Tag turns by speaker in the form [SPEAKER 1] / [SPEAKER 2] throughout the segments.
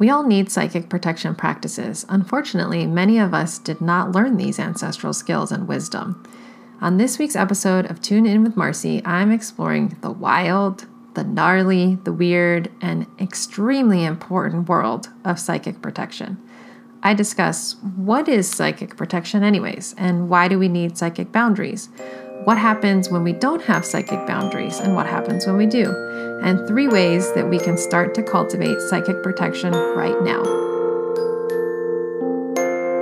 [SPEAKER 1] We all need psychic protection practices. Unfortunately, many of us did not learn these ancestral skills and wisdom. On this week's episode of Tune In with Marci, I'm exploring the wild, the gnarly, the weird, and extremely important world of psychic protection. I discuss what is psychic protection, anyways, and why do we need psychic boundaries? What happens when we don't have psychic boundaries, and what happens when we do? And three ways that we can start to cultivate psychic protection right now.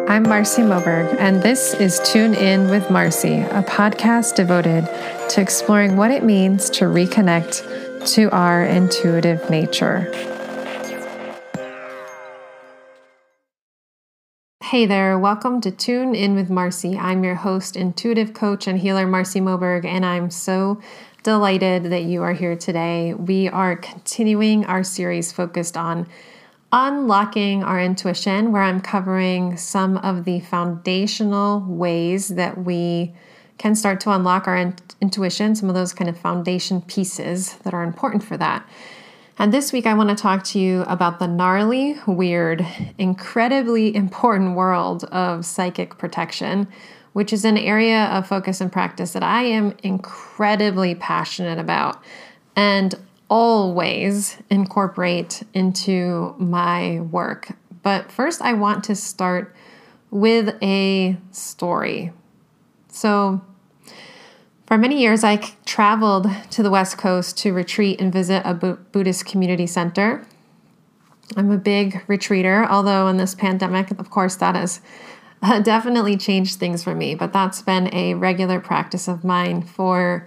[SPEAKER 1] I'm Marci Moberg, and this is Tune In with Marci, a podcast devoted to exploring what it means to reconnect to our intuitive nature. Hey there, welcome to Tune In with Marci. I'm your host, intuitive coach, and healer Marci Moberg, and I'm so delighted that you are here today. We are continuing our series focused on unlocking our intuition, where I'm covering some of the foundational ways that we can start to unlock our in- intuition, some of those kind of foundation pieces that are important for that. And this week, I want to talk to you about the gnarly, weird, incredibly important world of psychic protection, which is an area of focus and practice that I am incredibly passionate about and always incorporate into my work. But first, I want to start with a story. So, for many years, I traveled to the West Coast to retreat and visit a Buddhist community center. I'm a big retreater, although in this pandemic, of course, that has definitely changed things for me. But that's been a regular practice of mine for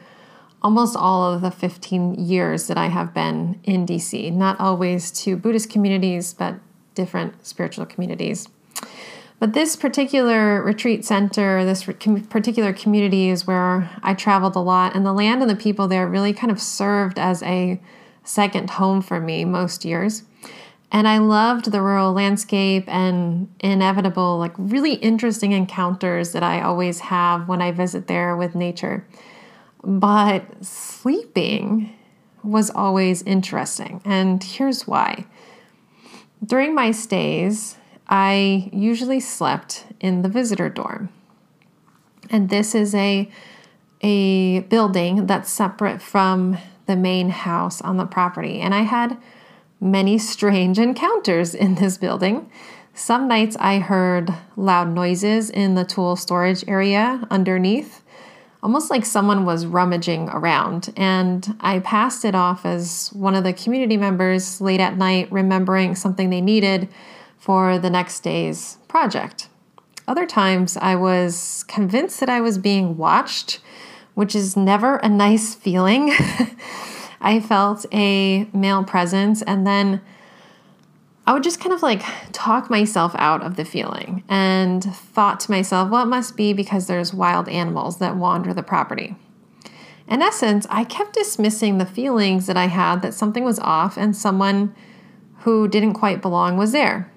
[SPEAKER 1] almost all of the 15 years that I have been in DC. Not always to Buddhist communities, but different spiritual communities. But this particular retreat center, this particular community is where I traveled a lot, and the land and the people there really kind of served as a second home for me most years. And I loved the rural landscape and inevitable, like really interesting encounters that I always have when I visit there with nature. But sleeping was always interesting, and here's why. During my stays, I usually slept in the visitor dorm. And this is a a building that's separate from the main house on the property. And I had many strange encounters in this building. Some nights I heard loud noises in the tool storage area underneath, almost like someone was rummaging around. And I passed it off as one of the community members late at night remembering something they needed for the next day's project. Other times I was convinced that I was being watched, which is never a nice feeling. I felt a male presence and then I would just kind of like talk myself out of the feeling and thought to myself, well, it must be because there's wild animals that wander the property. In essence, I kept dismissing the feelings that I had that something was off and someone who didn't quite belong was there.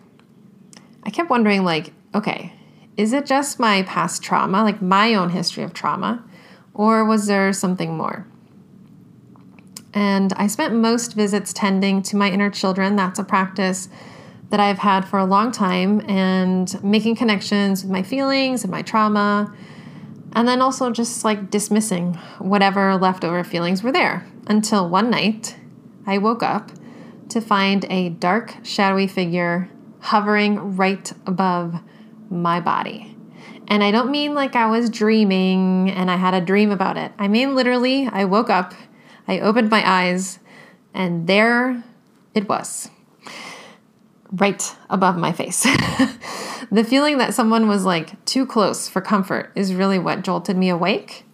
[SPEAKER 1] I kept wondering, like, okay, is it just my past trauma, like my own history of trauma, or was there something more? And I spent most visits tending to my inner children. That's a practice that I've had for a long time, and making connections with my feelings and my trauma, and then also just like dismissing whatever leftover feelings were there until one night I woke up to find a dark, shadowy figure hovering right above my body. And I don't mean like I was dreaming and I had a dream about it. I mean, literally, I woke up, I opened my eyes, and there it was, right above my face. the feeling that someone was like too close for comfort is really what jolted me awake.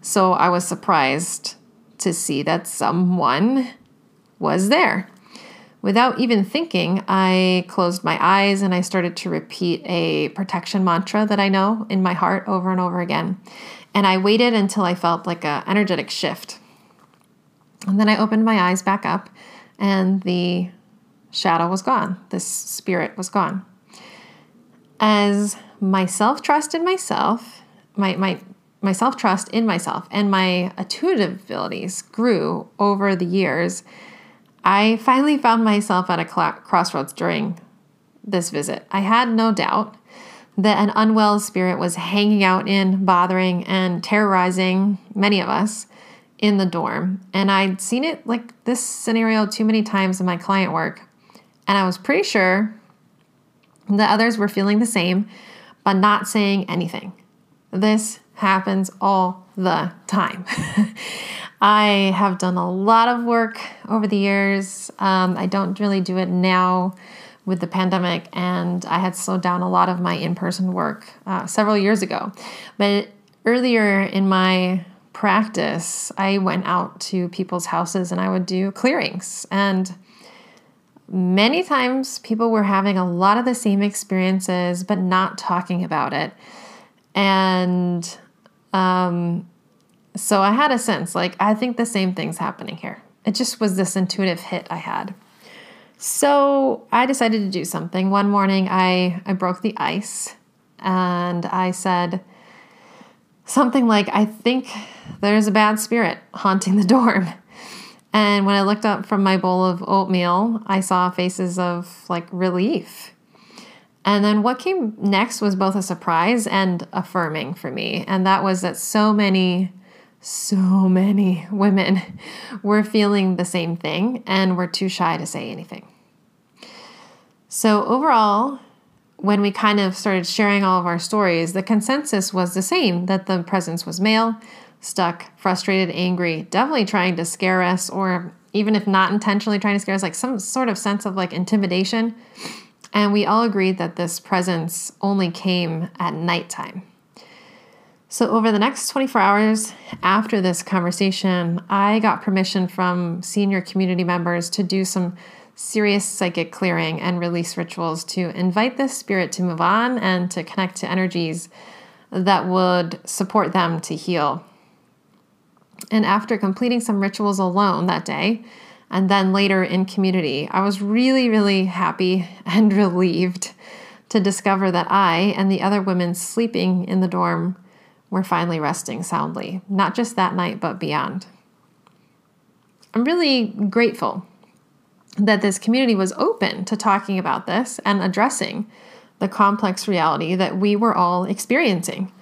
[SPEAKER 1] So I was surprised to see that someone was there. Without even thinking, I closed my eyes and I started to repeat a protection mantra that I know in my heart over and over again. And I waited until I felt like an energetic shift. And then I opened my eyes back up and the shadow was gone. This spirit was gone. As my self trust in myself, my, my, my self trust in myself, and my intuitive abilities grew over the years, I finally found myself at a crossroads during this visit. I had no doubt that an unwell spirit was hanging out in, bothering, and terrorizing many of us in the dorm. And I'd seen it like this scenario too many times in my client work. And I was pretty sure the others were feeling the same, but not saying anything. This happens all the time. I have done a lot of work over the years. Um, I don't really do it now with the pandemic, and I had slowed down a lot of my in person work uh, several years ago. But earlier in my practice, I went out to people's houses and I would do clearings. And many times people were having a lot of the same experiences, but not talking about it. And um, so I had a sense like, I think the same thing's happening here. It just was this intuitive hit I had. So I decided to do something. One morning I, I broke the ice and I said something like, I think there's a bad spirit haunting the dorm. And when I looked up from my bowl of oatmeal, I saw faces of like relief. And then what came next was both a surprise and affirming for me. And that was that so many so many women were feeling the same thing and were too shy to say anything. So, overall, when we kind of started sharing all of our stories, the consensus was the same that the presence was male, stuck, frustrated, angry, definitely trying to scare us, or even if not intentionally trying to scare us, like some sort of sense of like intimidation. And we all agreed that this presence only came at nighttime. So, over the next 24 hours after this conversation, I got permission from senior community members to do some serious psychic clearing and release rituals to invite this spirit to move on and to connect to energies that would support them to heal. And after completing some rituals alone that day, and then later in community, I was really, really happy and relieved to discover that I and the other women sleeping in the dorm were finally resting soundly, not just that night, but beyond. I'm really grateful that this community was open to talking about this and addressing the complex reality that we were all experiencing.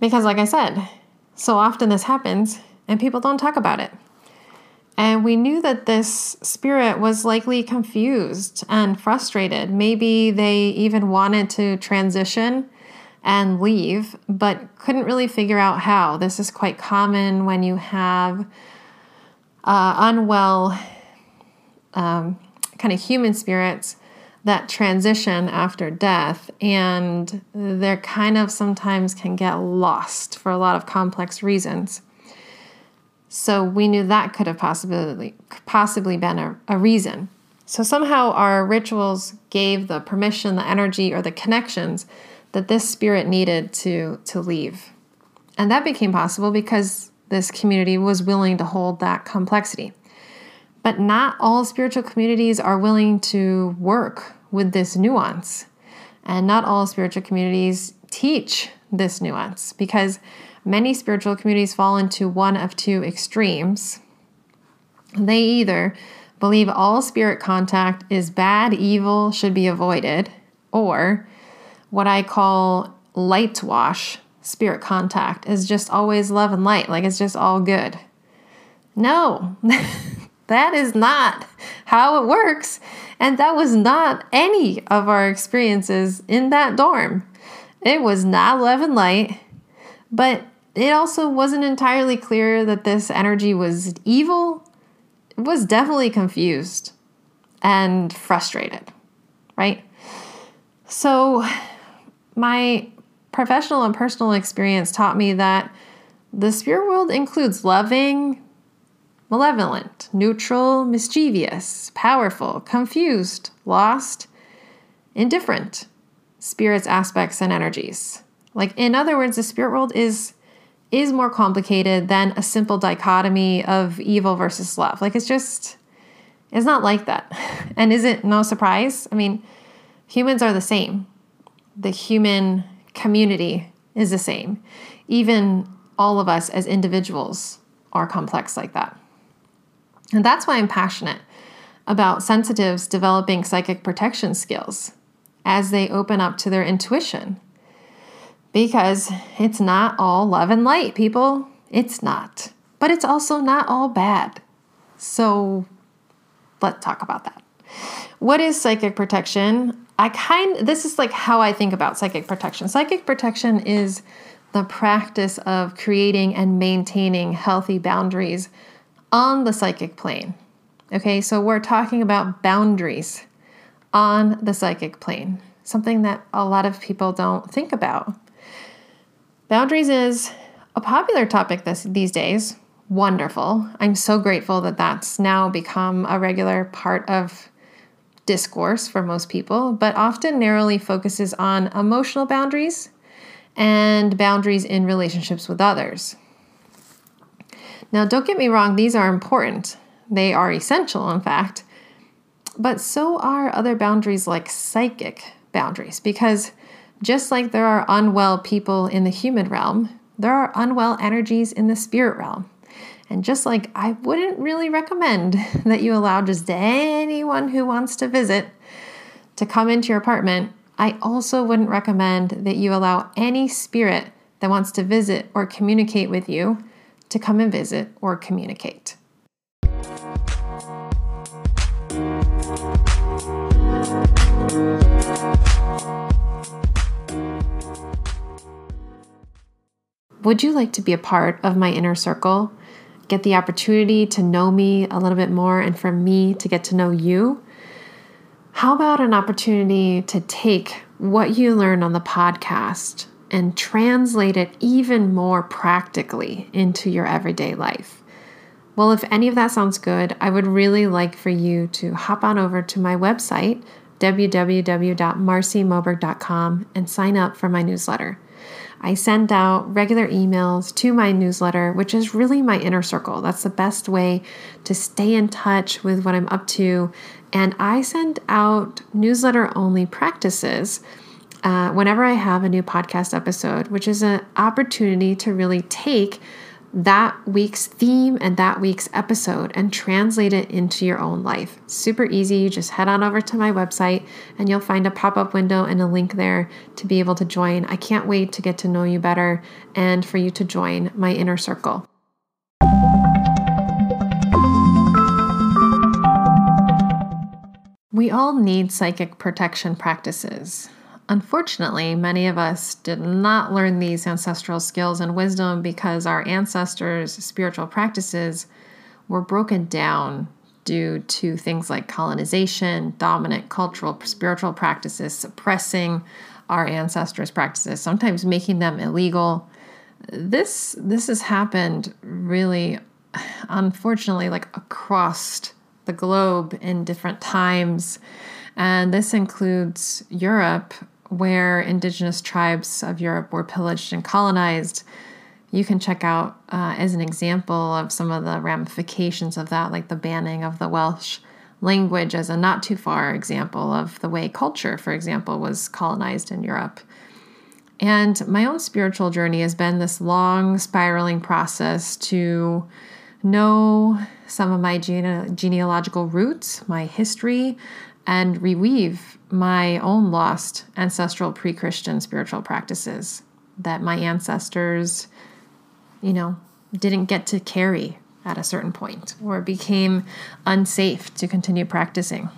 [SPEAKER 1] Because, like I said, so often this happens and people don't talk about it. And we knew that this spirit was likely confused and frustrated. Maybe they even wanted to transition and leave, but couldn't really figure out how. This is quite common when you have uh, unwell um, kind of human spirits that transition after death, and they're kind of sometimes can get lost for a lot of complex reasons. So we knew that could have possibly possibly been a, a reason. So somehow our rituals gave the permission, the energy, or the connections that this spirit needed to, to leave. And that became possible because this community was willing to hold that complexity. But not all spiritual communities are willing to work with this nuance. And not all spiritual communities teach this nuance because many spiritual communities fall into one of two extremes. They either believe all spirit contact is bad, evil, should be avoided, or what I call light wash spirit contact is just always love and light, like it's just all good. No, that is not how it works. And that was not any of our experiences in that dorm. It was not love and light, but it also wasn't entirely clear that this energy was evil. It was definitely confused and frustrated, right? So, my professional and personal experience taught me that the spirit world includes loving, malevolent, neutral, mischievous, powerful, confused, lost, indifferent spirits, aspects, and energies. Like in other words, the spirit world is is more complicated than a simple dichotomy of evil versus love. Like it's just it's not like that. And is it no surprise? I mean, humans are the same the human community is the same. Even all of us as individuals are complex like that. And that's why I'm passionate about sensitives developing psychic protection skills as they open up to their intuition. Because it's not all love and light, people. It's not. But it's also not all bad. So let's talk about that. What is psychic protection? I kind this is like how I think about psychic protection. Psychic protection is the practice of creating and maintaining healthy boundaries on the psychic plane. Okay, so we're talking about boundaries on the psychic plane, something that a lot of people don't think about. Boundaries is a popular topic this, these days. Wonderful. I'm so grateful that that's now become a regular part of discourse for most people, but often narrowly focuses on emotional boundaries and boundaries in relationships with others. Now, don't get me wrong, these are important. They are essential, in fact, but so are other boundaries like psychic boundaries, because just like there are unwell people in the human realm, there are unwell energies in the spirit realm. And just like I wouldn't really recommend that you allow just anyone who wants to visit to come into your apartment, I also wouldn't recommend that you allow any spirit that wants to visit or communicate with you to come and visit or communicate. Would you like to be a part of my inner circle? Get the opportunity to know me a little bit more and for me to get to know you? How about an opportunity to take what you learn on the podcast and translate it even more practically into your everyday life? Well, if any of that sounds good, I would really like for you to hop on over to my website, www.marcimoberg.com, and sign up for my newsletter. I send out regular emails to my newsletter, which is really my inner circle. That's the best way to stay in touch with what I'm up to and I send out newsletter only practices uh, whenever I have a new podcast episode, which is an opportunity to really take that week's theme and that week's episode and translate it into your own life. Super easy. You just head on over to my website and you'll find a pop up window and a link there to be able to join. I can't wait to get to know you better and for you to join my inner circle. We all need psychic protection practices. Unfortunately, many of us did not learn these ancestral skills and wisdom because our ancestors' spiritual practices were broken down due to things like colonization, dominant cultural spiritual practices, suppressing our ancestors' practices, sometimes making them illegal. This this has happened really unfortunately like across the globe in different times. And this includes Europe, where indigenous tribes of Europe were pillaged and colonized. You can check out uh, as an example of some of the ramifications of that, like the banning of the Welsh language, as a not too far example of the way culture, for example, was colonized in Europe. And my own spiritual journey has been this long spiraling process to know some of my gene- genealogical roots, my history, and reweave my own lost ancestral pre Christian spiritual practices that my ancestors, you know, didn't get to carry at a certain point or became unsafe to continue practicing.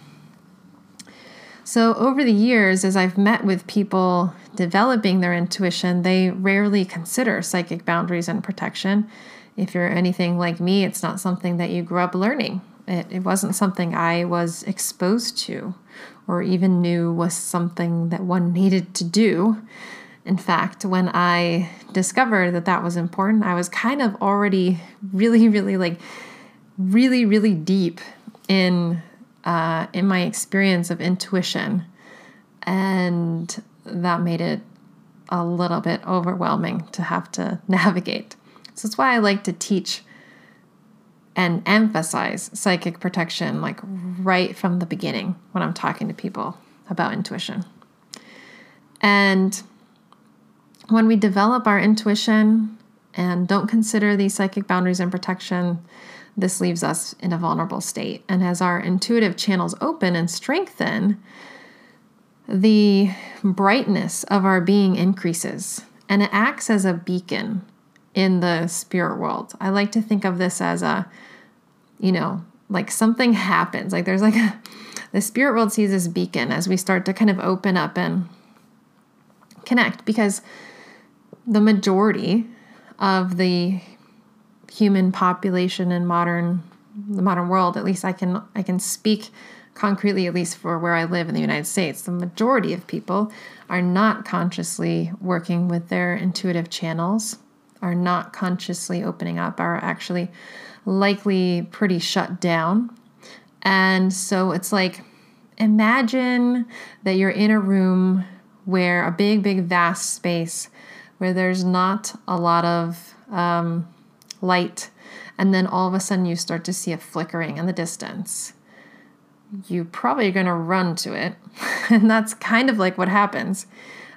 [SPEAKER 1] So, over the years, as I've met with people developing their intuition, they rarely consider psychic boundaries and protection if you're anything like me, it's not something that you grew up learning. It, it wasn't something I was exposed to or even knew was something that one needed to do. In fact, when I discovered that that was important, I was kind of already really, really like, really, really deep in uh, in my experience of intuition, and that made it a little bit overwhelming to have to navigate. So that's why I like to teach and emphasize psychic protection like right from the beginning when I'm talking to people about intuition. And when we develop our intuition and don't consider these psychic boundaries and protection, this leaves us in a vulnerable state. And as our intuitive channels open and strengthen, the brightness of our being increases and it acts as a beacon in the spirit world. I like to think of this as a, you know, like something happens. Like there's like a, the spirit world sees this beacon as we start to kind of open up and connect because the majority of the human population in modern the modern world at least i can i can speak concretely at least for where i live in the united states the majority of people are not consciously working with their intuitive channels are not consciously opening up are actually likely pretty shut down and so it's like imagine that you're in a room where a big big vast space where there's not a lot of um, light, and then all of a sudden you start to see a flickering in the distance. You probably are going to run to it, and that's kind of like what happens.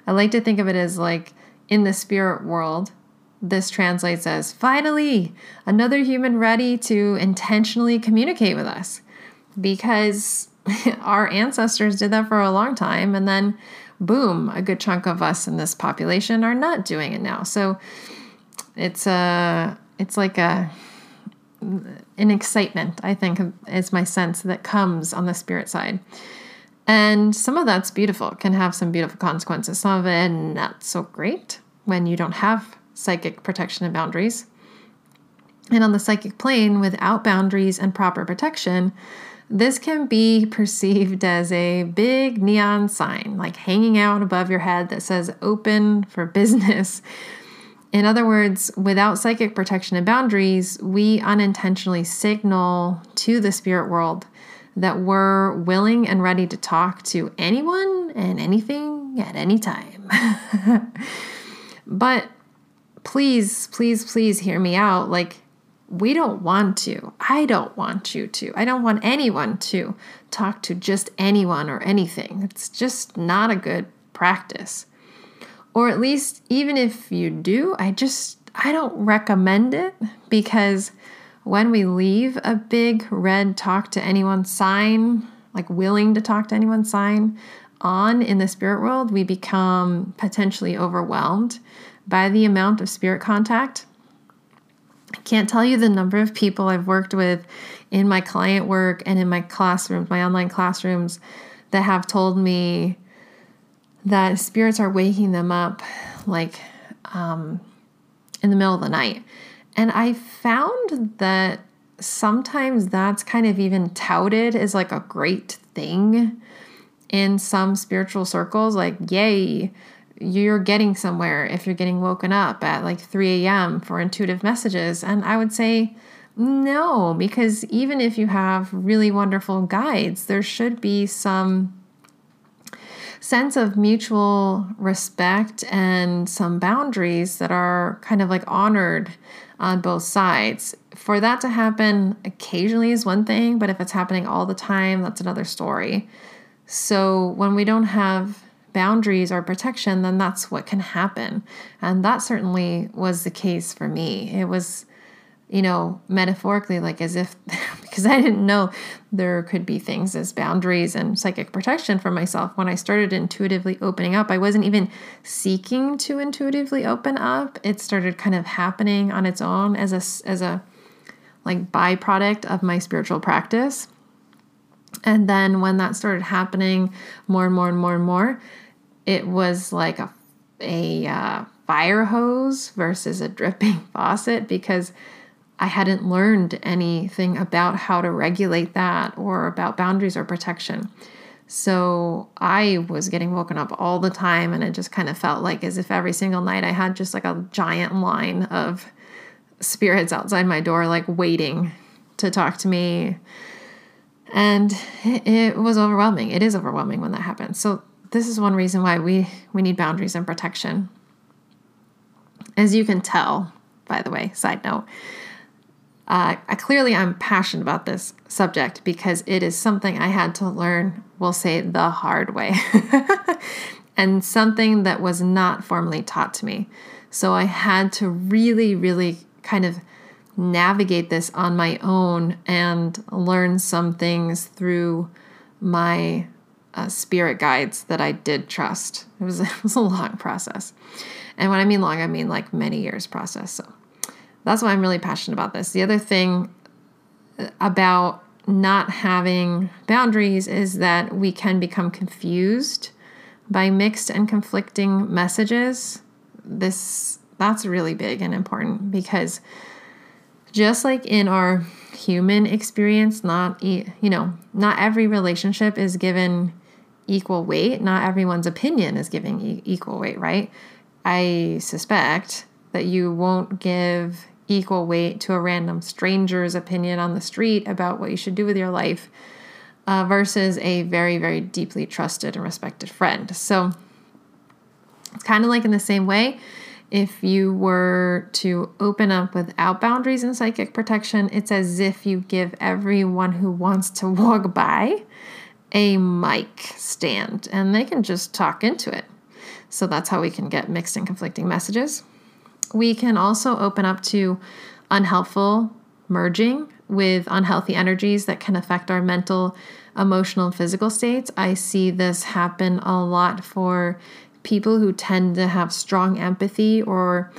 [SPEAKER 1] I like to think of it as like in the spirit world, this translates as finally another human ready to intentionally communicate with us because our ancestors did that for a long time and then boom, a good chunk of us in this population are not doing it now. So it's a it's like a an excitement, I think, is my sense that comes on the spirit side. And some of that's beautiful, can have some beautiful consequences. Some of it not so great when you don't have psychic protection and boundaries. And on the psychic plane, without boundaries and proper protection, this can be perceived as a big neon sign, like hanging out above your head that says open for business. In other words, without psychic protection and boundaries, we unintentionally signal to the spirit world that we're willing and ready to talk to anyone and anything at any time. but please, please, please hear me out. Like, we don't want to. I don't want you to. I don't want anyone to talk to just anyone or anything. It's just not a good practice. Or at least, even if you do, I just, I don't recommend it because when we leave a big red talk to anyone sign, like willing to talk to anyone sign on in the spirit world, we become potentially overwhelmed by the amount of spirit contact I can't tell you the number of people I've worked with in my client work and in my classrooms, my online classrooms, that have told me that spirits are waking them up like um, in the middle of the night. And I found that sometimes that's kind of even touted as like a great thing in some spiritual circles. Like, yay, you're getting somewhere if you're getting woken up at like 3 a.m. for intuitive messages. And I would say, no, because even if you have really wonderful guides, there should be some sense of mutual respect and some boundaries that are kind of like honored on both sides. For that to happen occasionally is one thing, but if it's happening all the time, that's another story. So when we don't have boundaries or protection, then that's what can happen. And that certainly was the case for me. It was, you know, metaphorically, like as if, because I didn't know there could be things as boundaries and psychic protection for myself. When I started intuitively opening up, I wasn't even seeking to intuitively open up. It started kind of happening on its own as a, as a, like byproduct of my spiritual practice. And then when that started happening more and more and more and more, it was like a, a uh, fire hose versus a dripping faucet because I hadn't learned anything about how to regulate that or about boundaries or protection. So I was getting woken up all the time, and it just kind of felt like as if every single night I had just like a giant line of spirits outside my door, like waiting to talk to me. And it was overwhelming. It is overwhelming when that happens. So this is one reason why we, we need boundaries and protection. As you can tell, by the way, side note, uh, I, clearly I'm passionate about this subject because it is something I had to learn, we'll say, the hard way, and something that was not formally taught to me. So I had to really, really kind of navigate this on my own and learn some things through my uh, spirit guides that I did trust. It was, it was a long process. And when I mean long, I mean like many years process. So that's why I'm really passionate about this. The other thing uh, about not having boundaries is that we can become confused by mixed and conflicting messages. This that's really big and important because just like in our human experience, not you know, not every relationship is given equal weight. Not everyone's opinion is giving e- equal weight, right? I suspect that you won't give equal weight to a random stranger's opinion on the street about what you should do with your life uh, versus a very, very deeply trusted and respected friend. So it's kind of like in the same way. If you were to open up without boundaries and psychic protection, it's as if you give everyone who wants to walk by a mic stand and they can just talk into it. So that's how we can get mixed and conflicting messages. We can also open up to unhelpful merging with unhealthy energies that can affect our mental, emotional, and physical states. I see this happen a lot for people who tend to have strong empathy or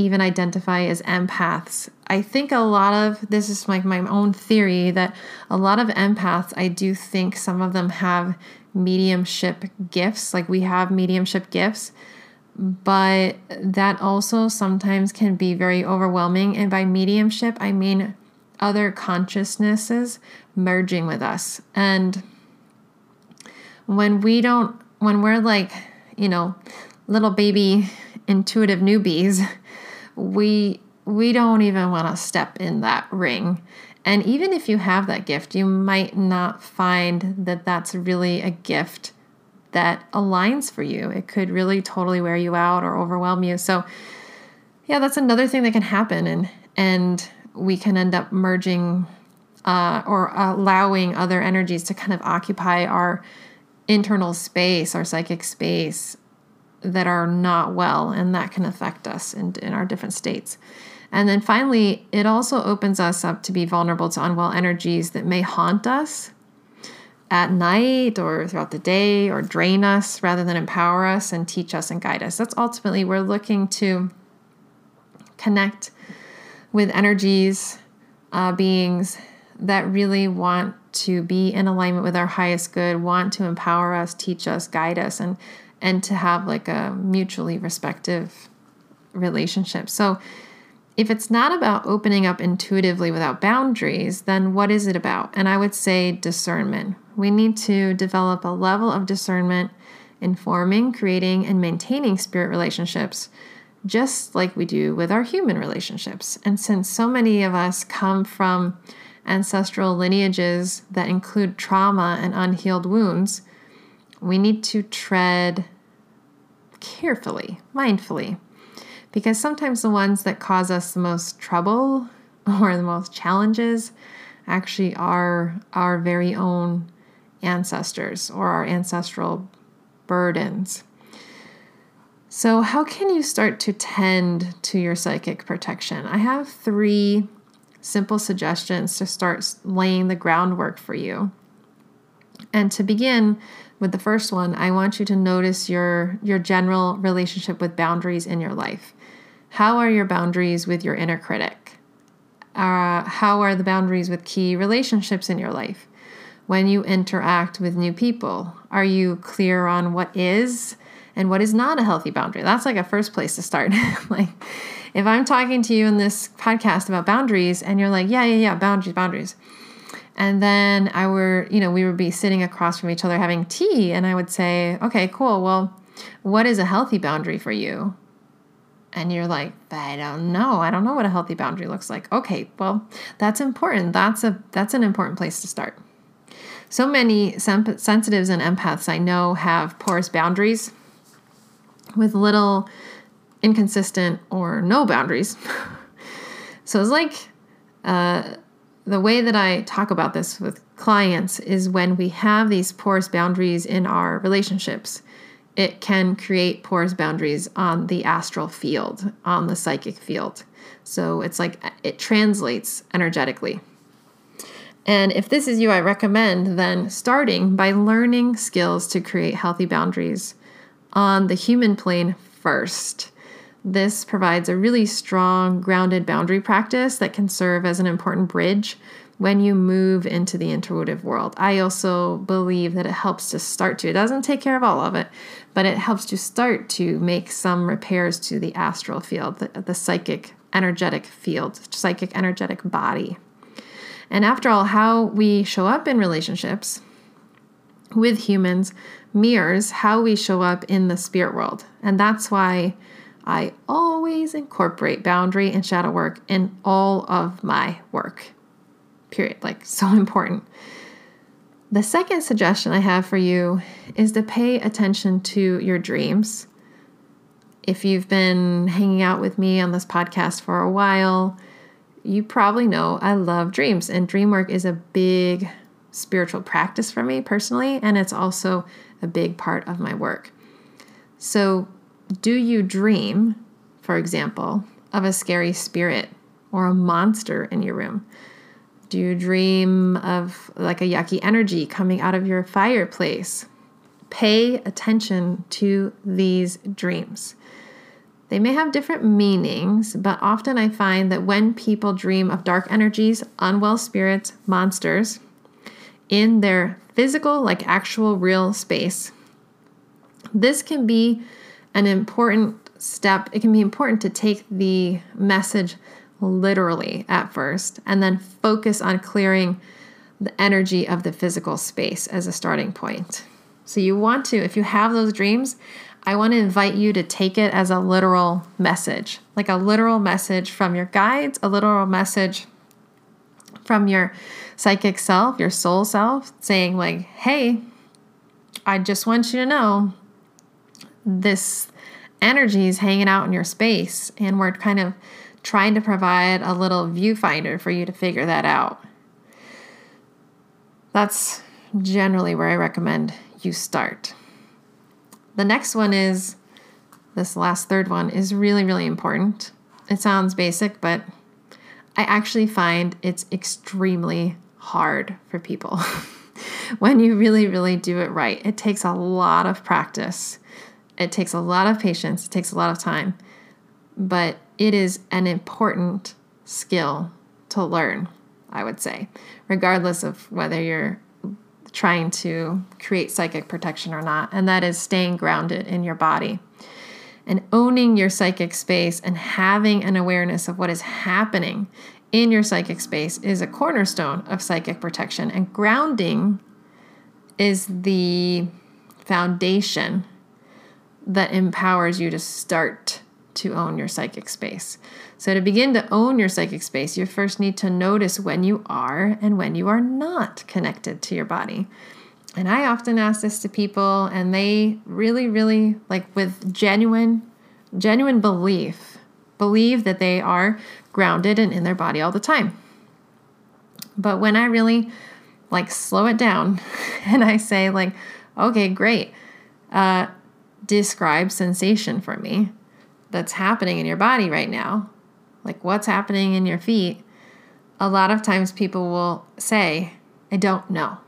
[SPEAKER 1] even identify as empaths. I think a lot of this is like my, my own theory that a lot of empaths, I do think some of them have mediumship gifts, like we have mediumship gifts, but that also sometimes can be very overwhelming. And by mediumship, I mean other consciousnesses merging with us. And when we don't, when we're like, you know, little baby intuitive newbies, we we don't even want to step in that ring. And even if you have that gift, you might not find that that's really a gift that aligns for you. It could really totally wear you out or overwhelm you. So, yeah, that's another thing that can happen, and and we can end up merging uh, or allowing other energies to kind of occupy our internal space, our psychic space that are not well, and that can affect us in, in our different states. And then finally, it also opens us up to be vulnerable to unwell energies that may haunt us at night or throughout the day or drain us rather than empower us and teach us and guide us. That's ultimately we're looking to connect with energies, uh, beings that really want to be in alignment with our highest good, want to empower us, teach us, guide us, and and to have like a mutually respective relationship. So if it's not about opening up intuitively without boundaries, then what is it about? And I would say discernment. We need to develop a level of discernment in forming, creating, and maintaining spirit relationships, just like we do with our human relationships. And since so many of us come from ancestral lineages that include trauma and unhealed wounds, we need to tread carefully, mindfully, because sometimes the ones that cause us the most trouble or the most challenges actually are our very own ancestors or our ancestral burdens. So, how can you start to tend to your psychic protection? I have three simple suggestions to start laying the groundwork for you. And to begin, with the first one, I want you to notice your your general relationship with boundaries in your life. How are your boundaries with your inner critic? Uh, how are the boundaries with key relationships in your life? When you interact with new people, are you clear on what is and what is not a healthy boundary? That's like a first place to start. like, if I'm talking to you in this podcast about boundaries and you're like, yeah, yeah, yeah, boundaries, boundaries and then I were, you know, we would be sitting across from each other having tea, and I would say, okay, cool. Well, what is a healthy boundary for you? And you're like, I don't know. I don't know what a healthy boundary looks like. Okay, well, that's important. That's a that's an important place to start. So many sensitives and empaths I know have porous boundaries with little inconsistent or no boundaries. so it's like uh, the way that I talk about this with clients is when we have these porous boundaries in our relationships, it can create porous boundaries on the astral field, on the psychic field. So it's like it translates energetically. And if this is you, I recommend then starting by learning skills to create healthy boundaries on the human plane first. This provides a really strong, grounded boundary practice that can serve as an important bridge when you move into the intuitive world. I also believe that it helps to start to, it doesn't take care of all of it, but it helps to start to make some repairs to the astral field, the, the psychic energetic field, psychic energetic body. And after all, how we show up in relationships with humans mirrors how we show up in the spirit world. And that's why I always incorporate boundary and shadow work in all of my work period. Like, so important. The second suggestion I have for you is to pay attention to your dreams. If you've been hanging out with me on this podcast for a while, you probably know I love dreams, and dream work is a big spiritual practice for me personally, and it's also a big part of my work. So, do you dream, for example, of a scary spirit or a monster in your room? Do you dream of like a yucky energy coming out of your fireplace? Pay attention to these dreams. They may have different meanings, but often I find that when people dream of dark energies, unwell spirits, monsters in their physical, like actual real space, this can be an important step. It can be important to take the message literally at first, and then focus on clearing the energy of the physical space as a starting point. So, you want to, if you have those dreams, I want to invite you to take it as a literal message, like a literal message from your guides, a literal message from your psychic self, your soul self, saying, like, hey, I just want you to know this energy is hanging out in your space, and we're kind of trying to provide a little viewfinder for you to figure that out. That's generally where I recommend you start. The next one is this last third one is really, really important. It sounds basic, but I actually find it's extremely hard for people when you really, really do it right. It takes a lot of practice, it takes a lot of patience, it takes a lot of time, but it is an important skill to learn, I would say, regardless of whether you're trying to create psychic protection or not. And that is staying grounded in your body and owning your psychic space and having an awareness of what is happening in your psychic space is a cornerstone of psychic protection. And grounding is the foundation that empowers you to start to own your psychic space. So, to begin to own your psychic space, you first need to notice when you are and when you are not connected to your body. And I often ask this to people, and they really, really, like with genuine, genuine belief, believe that they are grounded and in their body all the time. But when I really like slow it down and I say, like, okay, great, uh, describe sensation for me that's happening in your body right now, like what's happening in your feet, a lot of times people will say, I don't know.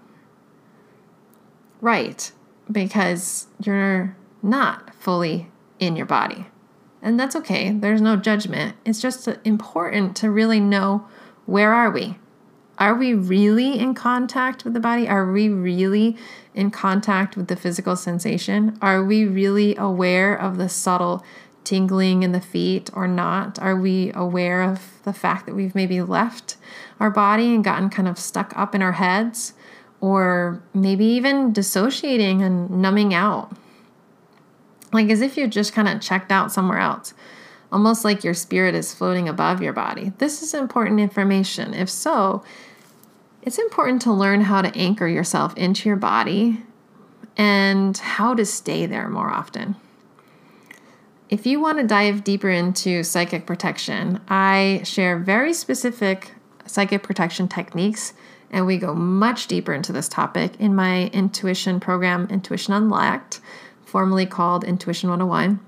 [SPEAKER 1] Right, because you're not fully in your body. And that's okay. There's no judgment. It's just important to really know where are we? Are we really in contact with the body? Are we really in contact with the physical sensation? Are we really aware of the subtle tingling in the feet or not? Are we aware of the fact that we've maybe left our body and gotten kind of stuck up in our heads? Or maybe even dissociating and numbing out. Like as if you just kind of checked out somewhere else, almost like your spirit is floating above your body. This is important information. If so, it's important to learn how to anchor yourself into your body and how to stay there more often. If you want to dive deeper into psychic protection, I share very specific psychic protection techniques, and we go much deeper into this topic in my intuition program, Intuition Unlocked, formerly called Intuition 101.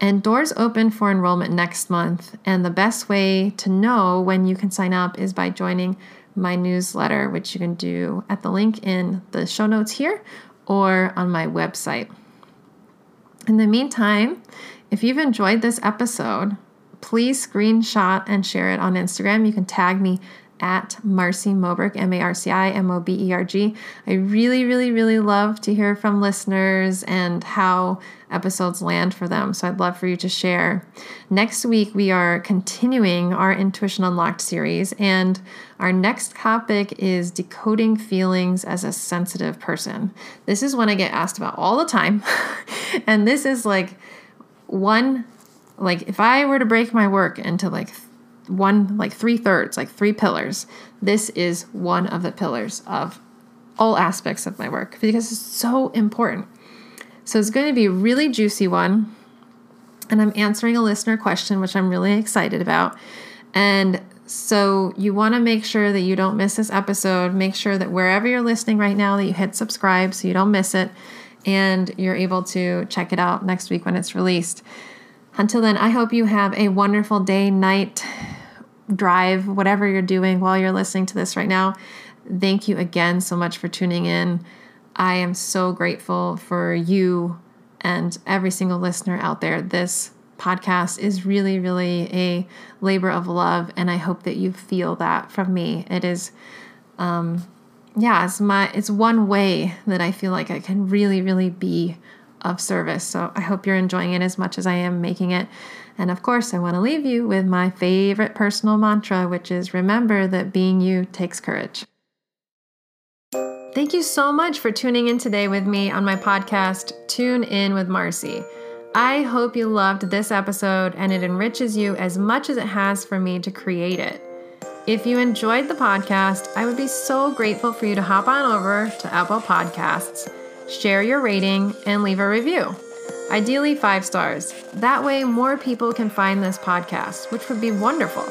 [SPEAKER 1] And doors open for enrollment next month. And the best way to know when you can sign up is by joining my newsletter, which you can do at the link in the show notes here or on my website. In the meantime, if you've enjoyed this episode, please screenshot and share it on Instagram. You can tag me at Marci Moberg, M A R C I M O B E R G. I really, really, really love to hear from listeners and how episodes land for them. So I'd love for you to share. Next week, we are continuing our Intuition Unlocked series, and our next topic is decoding feelings as a sensitive person. This is one I get asked about all the time. and this is like one, like if I were to break my work into like one, like three thirds, like three pillars, this is one of the pillars of all aspects of my work because it's so important. So it's going to be a really juicy one. And I'm answering a listener question, which I'm really excited about. And so you want to make sure that you don't miss this episode. Make sure that wherever you're listening right now that you hit subscribe so you don't miss it and you're able to check it out next week when it's released. Until then, I hope you have a wonderful day, night, drive, whatever you're doing while you're listening to this right now. Thank you again so much for tuning in. I am so grateful for you and every single listener out there. This podcast is really, really a labor of love, and I hope that you feel that from me. It is, um, yeah, it's my it's one way that I feel like I can really, really be of service. So I hope you're enjoying it as much as I am making it. And of course, I want to leave you with my favorite personal mantra, which is remember that being you takes courage. Thank you so much for tuning in today with me on my podcast, Tune In with Marci. I hope you loved this episode and it enriches you as much as it has for me to create it. If you enjoyed the podcast, I would be so grateful for you to hop on over to Apple Podcasts, share your rating, and leave a review. Ideally, five stars. That way, more people can find this podcast, which would be wonderful.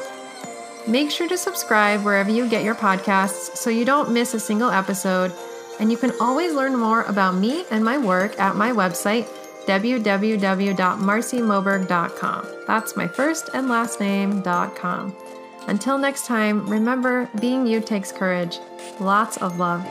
[SPEAKER 1] Make sure to subscribe wherever you get your podcasts so you don't miss a single episode. And you can always learn more about me and my work at my website, www.marcimoberg.com. That's my first and last name.com. Until next time, remember being you takes courage. Lots of love.